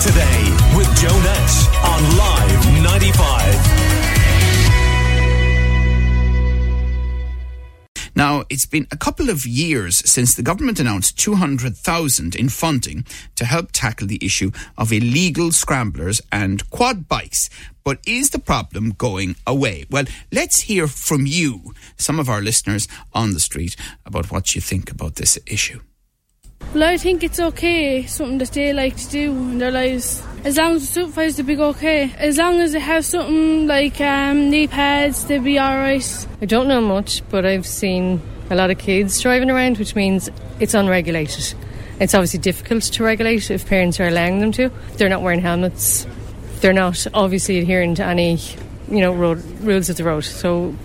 today with Joe Nash on Live 95. Now, it's been a couple of years since the government announced 200,000 in funding to help tackle the issue of illegal scramblers and quad bikes. But is the problem going away? Well, let's hear from you, some of our listeners on the street, about what you think about this issue. Well, I think it's okay, something that they like to do in their lives. As long as the supervisors will be okay. As long as they have something like um, knee pads, they'll be alright. I don't know much, but I've seen a lot of kids driving around, which means it's unregulated. It's obviously difficult to regulate if parents are allowing them to. They're not wearing helmets. They're not obviously adhering to any, you know, road, rules of the road. So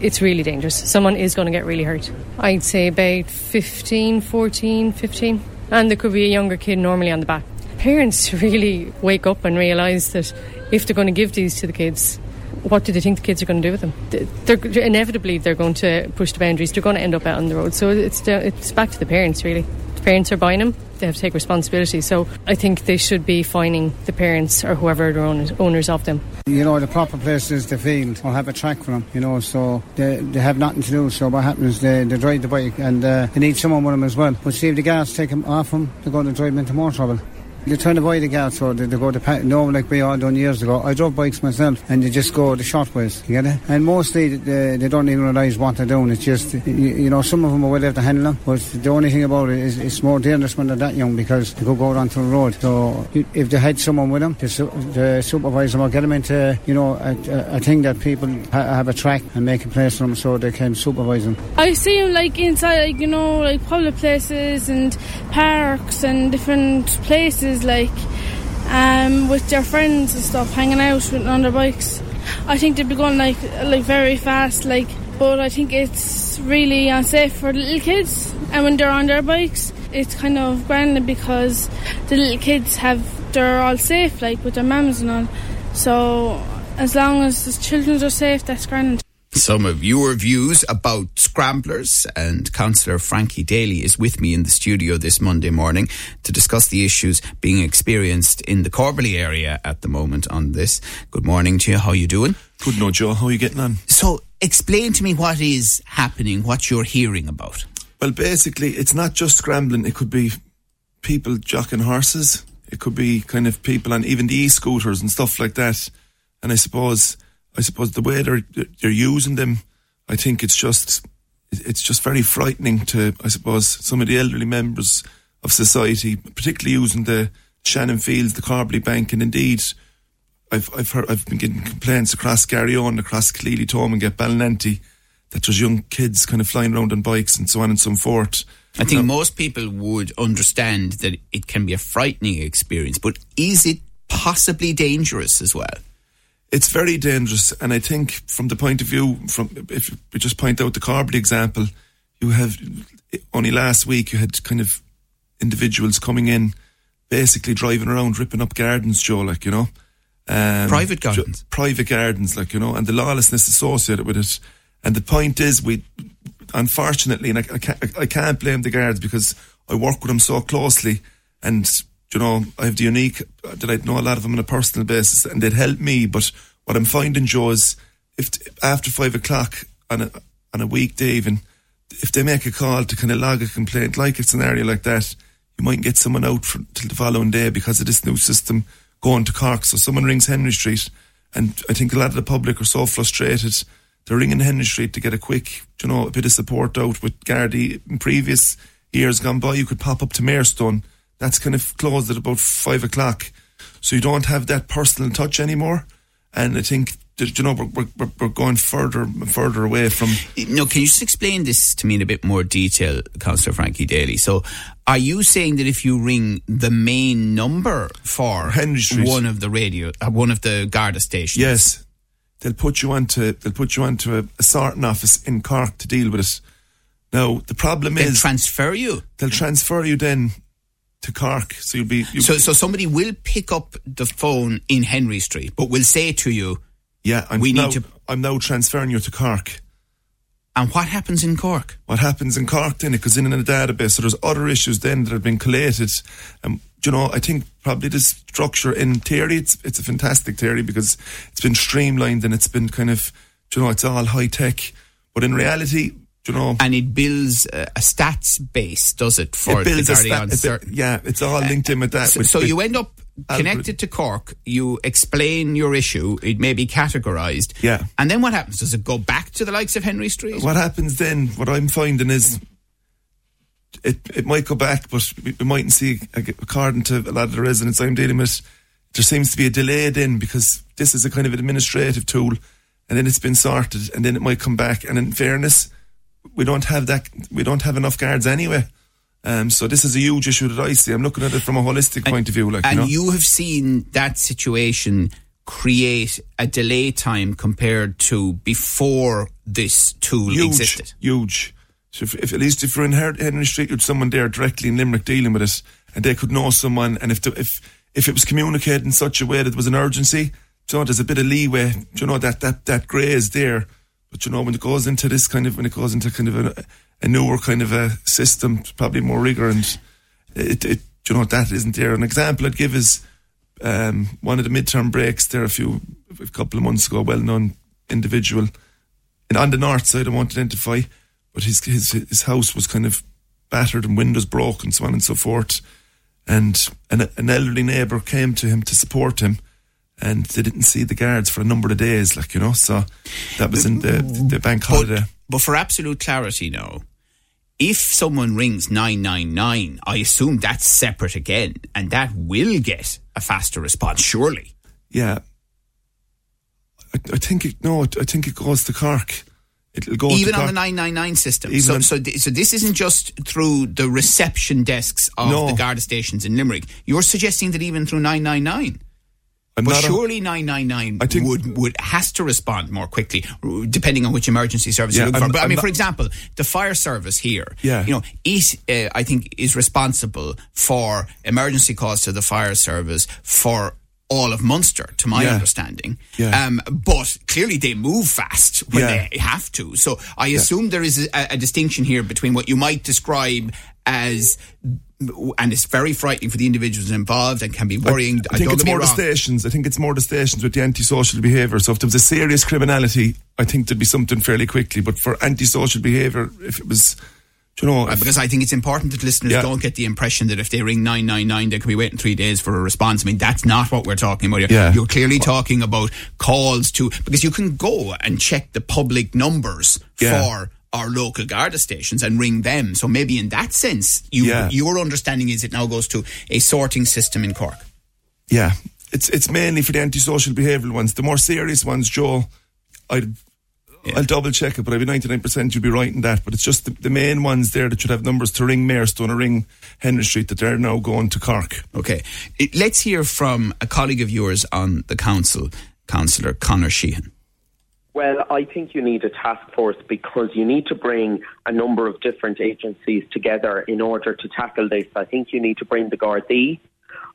it's really dangerous. Someone is going to get really hurt. I'd say about 15, 14, 15. And there could be a younger kid normally on the back. Parents really wake up and realise that if they're going to give these to the kids, what do they think the kids are going to do with them? They're, inevitably, they're going to push the boundaries. They're going to end up out on the road. So it's, it's back to the parents, really. Parents are buying them they have to take responsibility. So I think they should be fining the parents or whoever the owners, owners of them. You know, the proper place is the field or have a track for them, you know, so they, they have nothing to do. So what happens, they, they drive the bike and uh, they need someone with them as well. But see, if the guards take them off them, they're going to drive them into more trouble. They try to avoid the guards, or they, they go to no like we all done years ago. I drove bikes myself, and they just go the short ways. You get it? And mostly they, they don't even realise what they're doing. It's just you, you, know some of them are well able to handle them, but the only thing about it is it's more dangerous when they're that young because they go out onto the road. So if they had someone with them, the, the supervisor will get them into you know a, a, thing that people ha- have a track and make a place for them so they can supervise them. I see them like inside, like you know, like public places and parks and different places like um, with their friends and stuff, hanging out with, on their bikes. I think they'd be going like like very fast, like. But I think it's really unsafe for little kids, and when they're on their bikes, it's kind of grand because the little kids have they're all safe, like with their mums and all. So as long as the children are safe, that's grand some of your views about scramblers. And Councillor Frankie Daly is with me in the studio this Monday morning to discuss the issues being experienced in the Corbally area at the moment on this. Good morning to you. How are you doing? Good, no, Joe. How are you getting on? So, explain to me what is happening, what you're hearing about. Well, basically, it's not just scrambling. It could be people jocking horses. It could be kind of people on even the e-scooters and stuff like that. And I suppose I suppose the way they're they're using them, I think it's just it's just very frightening to I suppose some of the elderly members of society, particularly using the Shannon Fields, the Corbally Bank, and indeed. I've I've heard I've been getting complaints across Garryowen, across Kileely Thomondgate Ballynanty that there's young kids kind of flying around on bikes and so on and so forth. I think now, most people would understand that it can be a frightening experience, but is it possibly dangerous as well? It's very dangerous. And I think from the point of view, from if we just point out the Corbally example, you have only last week you had kind of individuals coming in, basically driving around, ripping up gardens, Joe, like you know, um, private gardens, private gardens, like you know, and the lawlessness associated with it. And the point is, we unfortunately, and I, I can't, I can't blame the guards because I work with them so closely, and you know, I have the unique that I know a lot of them on a personal basis, and they'd help me. But what I'm finding, Joe, is if after five o'clock on a on a weekday, even if they make a call to kind of log a complaint, like a scenario like that, you might get someone out for, till the following day because of this new system going to Cork. So someone rings Henry Street, and I think a lot of the public are so frustrated. They're ringing Henry Street to get a quick, you know, a bit of support out with Gardaí. In previous years gone by, you could pop up to Mayorstone that's kind of closed at about five o'clock. So you don't have that personal touch anymore. And I think that, you know, we're, we're, we're going further and further away from. No, can you just explain this to me in a bit more detail, Councillor Frankie Daly? So, are you saying that if you ring the main number for Henry Street. one of the radio, uh, one of the Garda stations? Yes, they'll put you onto they'll put you onto a, a sorting office in Cork to deal with it. Now the problem is they'll is transfer you. They'll transfer you then to Cork. So you'll be. You'll so, so somebody will pick up the phone in Henry Street, but will say to you, "Yeah, I'm we now, need to." I'm now transferring you to Cork. And what happens in Cork? What happens in Cork then? It goes in in a database. So there's other issues then that have been collated. And you know, I think probably the structure in theory, it's it's a fantastic theory because it's been streamlined and it's been kind of, you know, it's all high tech. But in reality, you know, and it builds a, a stats base, does it? For it builds the a stat, it- yeah, it's all uh, linked in with that. So, with- so with you end up connected to Cork. You explain your issue. It may be categorised. Yeah. And then what happens? Does it go back to the likes of Henry Street? what happens then? What I'm finding is. It, it might go back, but we, we mightn't see, according to a lot of the residents I'm dealing with, there seems to be a delay then because this is a kind of administrative tool and then it's been sorted and then it might come back. And in fairness, we don't have that, we don't have enough guards anyway. Um, so this is a huge issue that I see. I'm looking at it from a holistic point of view. Like, and you know? you have seen that situation create a delay time compared to before this tool huge, existed. huge. So if, if at least if you're in Henry Street with someone there directly in Limerick dealing with it, and they could know someone, and if the, if if it was communicated in such a way that there was an urgency, you know, there's a bit of leeway. Do You know that that that grey is there, but you know when it goes into this kind of when it goes into kind of a, a newer kind of a system, probably more rigor and it, it you know that isn't there. An example I'd give is um, one of the midterm breaks there a few a couple of months ago, well known individual and on the north side, I won't identify, but his his his house was kind of battered and windows broken, so on and so forth. And an, an elderly neighbour came to him to support him, and they didn't see the guards for a number of days, like you know. So that was in the the bank holiday. But, but for absolute clarity now, if someone rings 999, I assume that's separate again, and that will get a faster response, surely. Yeah, I, I think it no, I think it goes to Cork. It'll go Even on the 999 system. Even So, on- so, th- so this isn't just through the reception desks of No. the Garda stations in Limerick. You're suggesting that even through 999. But surely 999 I think- would would has to respond more quickly, depending on which emergency service Yeah, you're looking I'm- for. But I mean, for example, the fire service here, Yeah. you know, it uh, I think is responsible for emergency calls to the fire service for all of Munster, to my Yeah. understanding. Yeah. Um, but clearly they move fast when Yeah. they have to. So I assume there is a, a distinction here between what you might describe as. And it's very frightening for the individuals involved and can be worrying. I think don't it's more the stations. I think it's more the stations with the antisocial behaviour. So if there was a serious criminality, I think there'd be something fairly quickly. But for antisocial behaviour, if it was, do you know, if- because I think it's important that listeners Yeah. don't get the impression that if they ring 999, they could be waiting three days for a response. I mean, that's not what we're talking about here. Yeah. You're clearly talking about calls to, because you can go and check the public numbers Yeah. for our local Garda stations and ring them. So maybe in that sense, you, Yeah. your understanding is it now goes to a sorting system in Cork. yeah, it's it's mainly for the antisocial behavioural ones. The more serious ones, Joe, I'd. I'll double check it, but I'd be 99% you'd be right in that. But it's just the, the main ones there that should have numbers to ring Mayorstone or ring Henry Street that they're now going to Cork. Okay. Let's hear from a colleague of yours on the council, Councillor Conor Sheehan. Well, I think you need a task force because you need to bring a number of different agencies together in order to tackle this. I think you need to bring the Gardaí.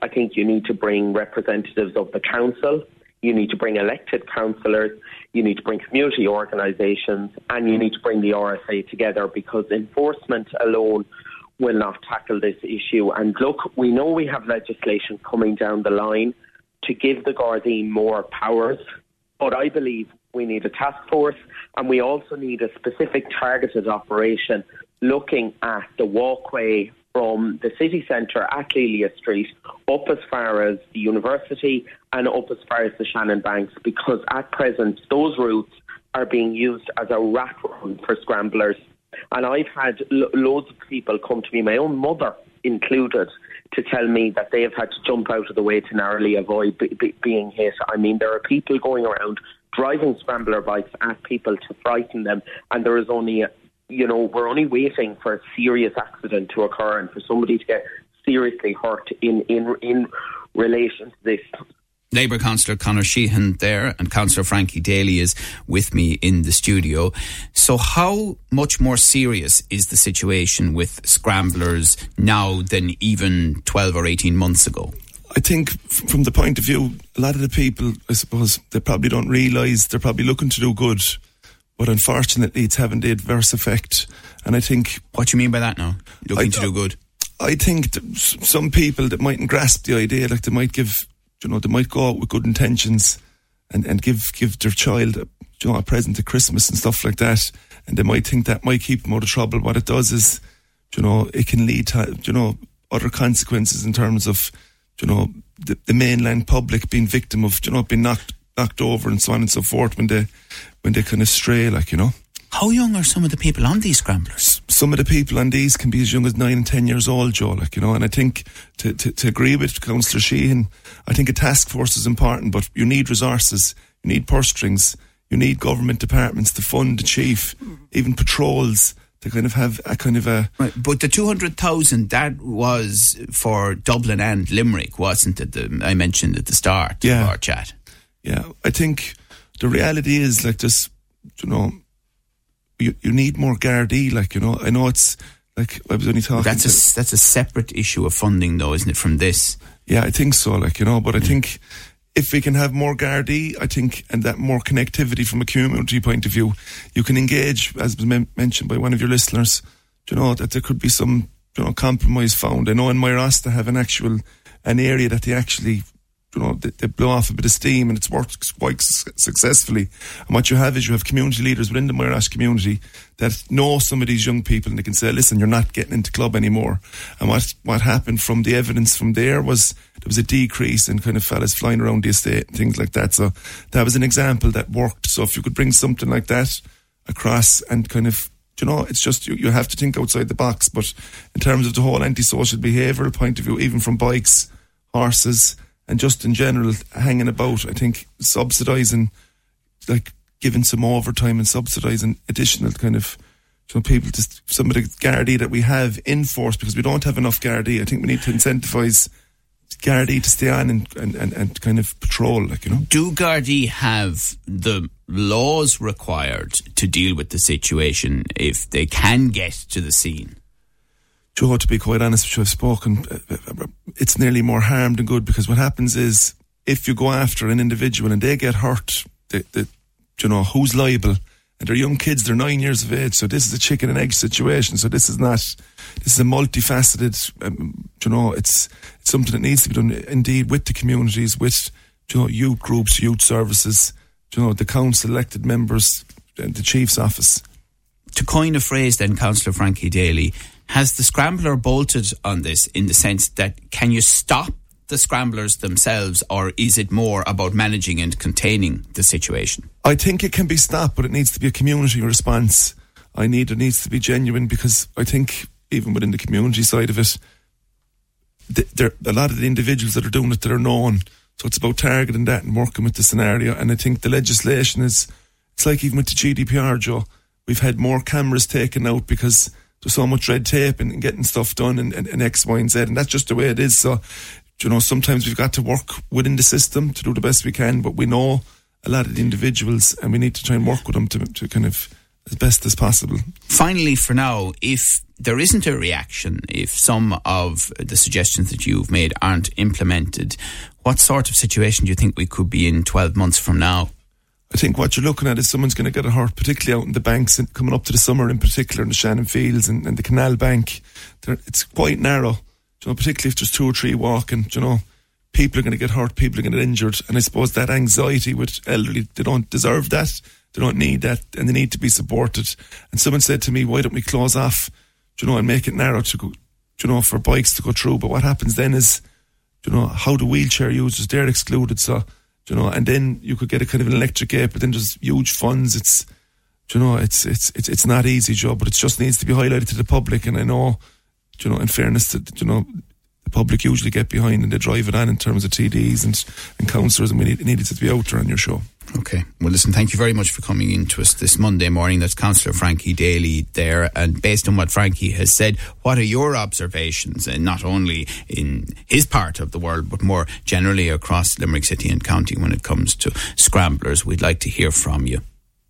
I think you need to bring representatives of the council. You need to bring elected councillors. You need to bring community organisations. And you need to bring the RSA together because enforcement alone will not tackle this issue. And look, we know we have legislation coming down the line to give the Gardaí more powers. But I believe we need a task force and we also need a specific targeted operation looking at the walkway from the city centre at Lelia Street up as far as the university and up as far as the Shannon Banks because at present those routes are being used as a rat run for scramblers. And I've had lo- loads of people come to me, my own mother included, to tell me that they have had to jump out of the way to narrowly avoid be- be- being hit. I mean, there are people going around driving scrambler bikes at people to frighten them, and there is only, you know, we're only waiting for a serious accident to occur and for somebody to get seriously hurt in in in relation to this. Labour councillor Conor Sheehan there, and councillor Frankie Daly is with me in the studio. So, how much more serious is the situation with scramblers now than even 12 or 18 months ago? I think from the point of view, a lot of the people, I suppose, they probably don't realise they're probably looking to do good, but unfortunately, it's having the adverse effect. And I think What do you mean by that now? Looking I- to do good? I think some people that mightn't grasp the idea, like they might give, you know, they might go out with good intentions and, and give give their child, a, you know, a present at Christmas and stuff like that, and they might think that might keep them out of trouble. What it does is, you know, it can lead to, you know, other consequences in terms of, you know, the, the mainland public being victim of, you know, being knocked knocked over and so on and so forth when they when they kind of stray, like you know How young are some of the people on these scramblers? some of the people on these can be as young as nine and ten years old, Joe. Like you know, and I think to to, to agree with Councillor Sheehan, I think a task force is important, but you need resources, you need purse strings, you need government departments to fund the chief, even patrols to kind of have a kind of a Right, But the 200,000, that was for Dublin and Limerick, wasn't it? The, I mentioned at the start Yeah. of our chat. yeah. I think the reality is like this, you know, you you need more Gardaí. Like you know, I know it's like I was only talking. That's a, to- that's a separate issue of funding, though, isn't it, from this? Yeah, I think so. Like you know, but I think if we can have more Gardaí, I think, and that more connectivity from a community point of view, you can engage, as was men- mentioned by one of your listeners. You know that there could be some you know compromise found. I know in Moyross they have an actual an area that they actually. You know, they, they blow off a bit of steam and it's worked quite su- successfully. And what you have is you have community leaders within the Moyross community that know some of these young people and they can say, listen, you're not getting into club anymore. And what, what happened from the evidence from there was there was a decrease in kind of fellas flying around the estate and things like that. So that was an example that worked. So if you could bring something like that across and kind of, you know, it's just you, you have to think outside the box. But in terms of the whole antisocial behavioural point of view, even from bikes, horses, and just in general hanging about, I think subsidising, like giving some overtime and subsidising additional kind of know, people to some of the Gardaí that we have in force because we don't have enough Gardaí. I think we need to incentivise Gardaí to stay on and, and, and, and kind of patrol, like, you know. Do Gardaí have the laws required to deal with the situation if they can get to the scene? Joe, to be quite honest with you, I've spoken, uh, it's nearly more harm than good because what happens is if you go after an individual and they get hurt, they, they, you know, who's liable? And they're young kids, they're nine years of age, so this is a chicken and egg situation. So this is not, this is a multifaceted, um, you know, it's, it's something that needs to be done indeed with the communities, with, you know, youth groups, youth services, you know, the council elected members, and the chief's office. To coin a phrase, then, Councillor Frankie Daly, has the scrambler bolted on this in the sense that can you stop the scramblers themselves, or is it more about managing and containing the situation? I think it can be stopped, but it needs to be a community response. I need it needs to be genuine because I think even within the community side of it, th- there a lot of the individuals that are doing it that are known. So it's about targeting that and working with the scenario. And I think the legislation is it's like even with the GDPR, Joe. We've had more cameras taken out because there's so much red tape and, and getting stuff done and, and, and X, Y, and Z, and that's just the way it is. So, you know, sometimes we've got to work within the system to do the best we can, but we know a lot of the individuals and we need to try and work with them to, to kind of as best as possible. Finally, for now, if there isn't a reaction, if some of the suggestions that you've made aren't implemented, what sort of situation do you think we could be in 12 months from now? I think what you're looking at is someone's going to get hurt, particularly out in the banks and coming up to the summer in particular in the Shannon Fields and, and the Canal Bank. They're, it's quite narrow, you know, particularly if there's two or three walking, you know. People are going to get hurt, people are going to get injured, and I suppose that anxiety with elderly, they don't deserve that, they don't need that, and they need to be supported. And someone said to me, why don't we close off, you know, and make it narrow to go, you know, for bikes to go through. But what happens then is, you know, how the wheelchair users, they're excluded, so, you know, and then you could get a kind of an electric gate, but then there's huge funds. It's, you know, it's it's it's it's not easy, Joe, but it just needs to be highlighted to the public. And I know, you know, in fairness to you know, the public usually get behind and they drive it on in terms of TDs and and councillors, and we need, needed to be out there on your show. Okay. Well, listen, thank you very much for coming in to us this Monday morning. That's Councillor Frankie Daly there. And based on what Frankie has said, what are your observations, and not only in his part of the world, but more generally across Limerick City and County when it comes to scramblers? We'd like to hear from you.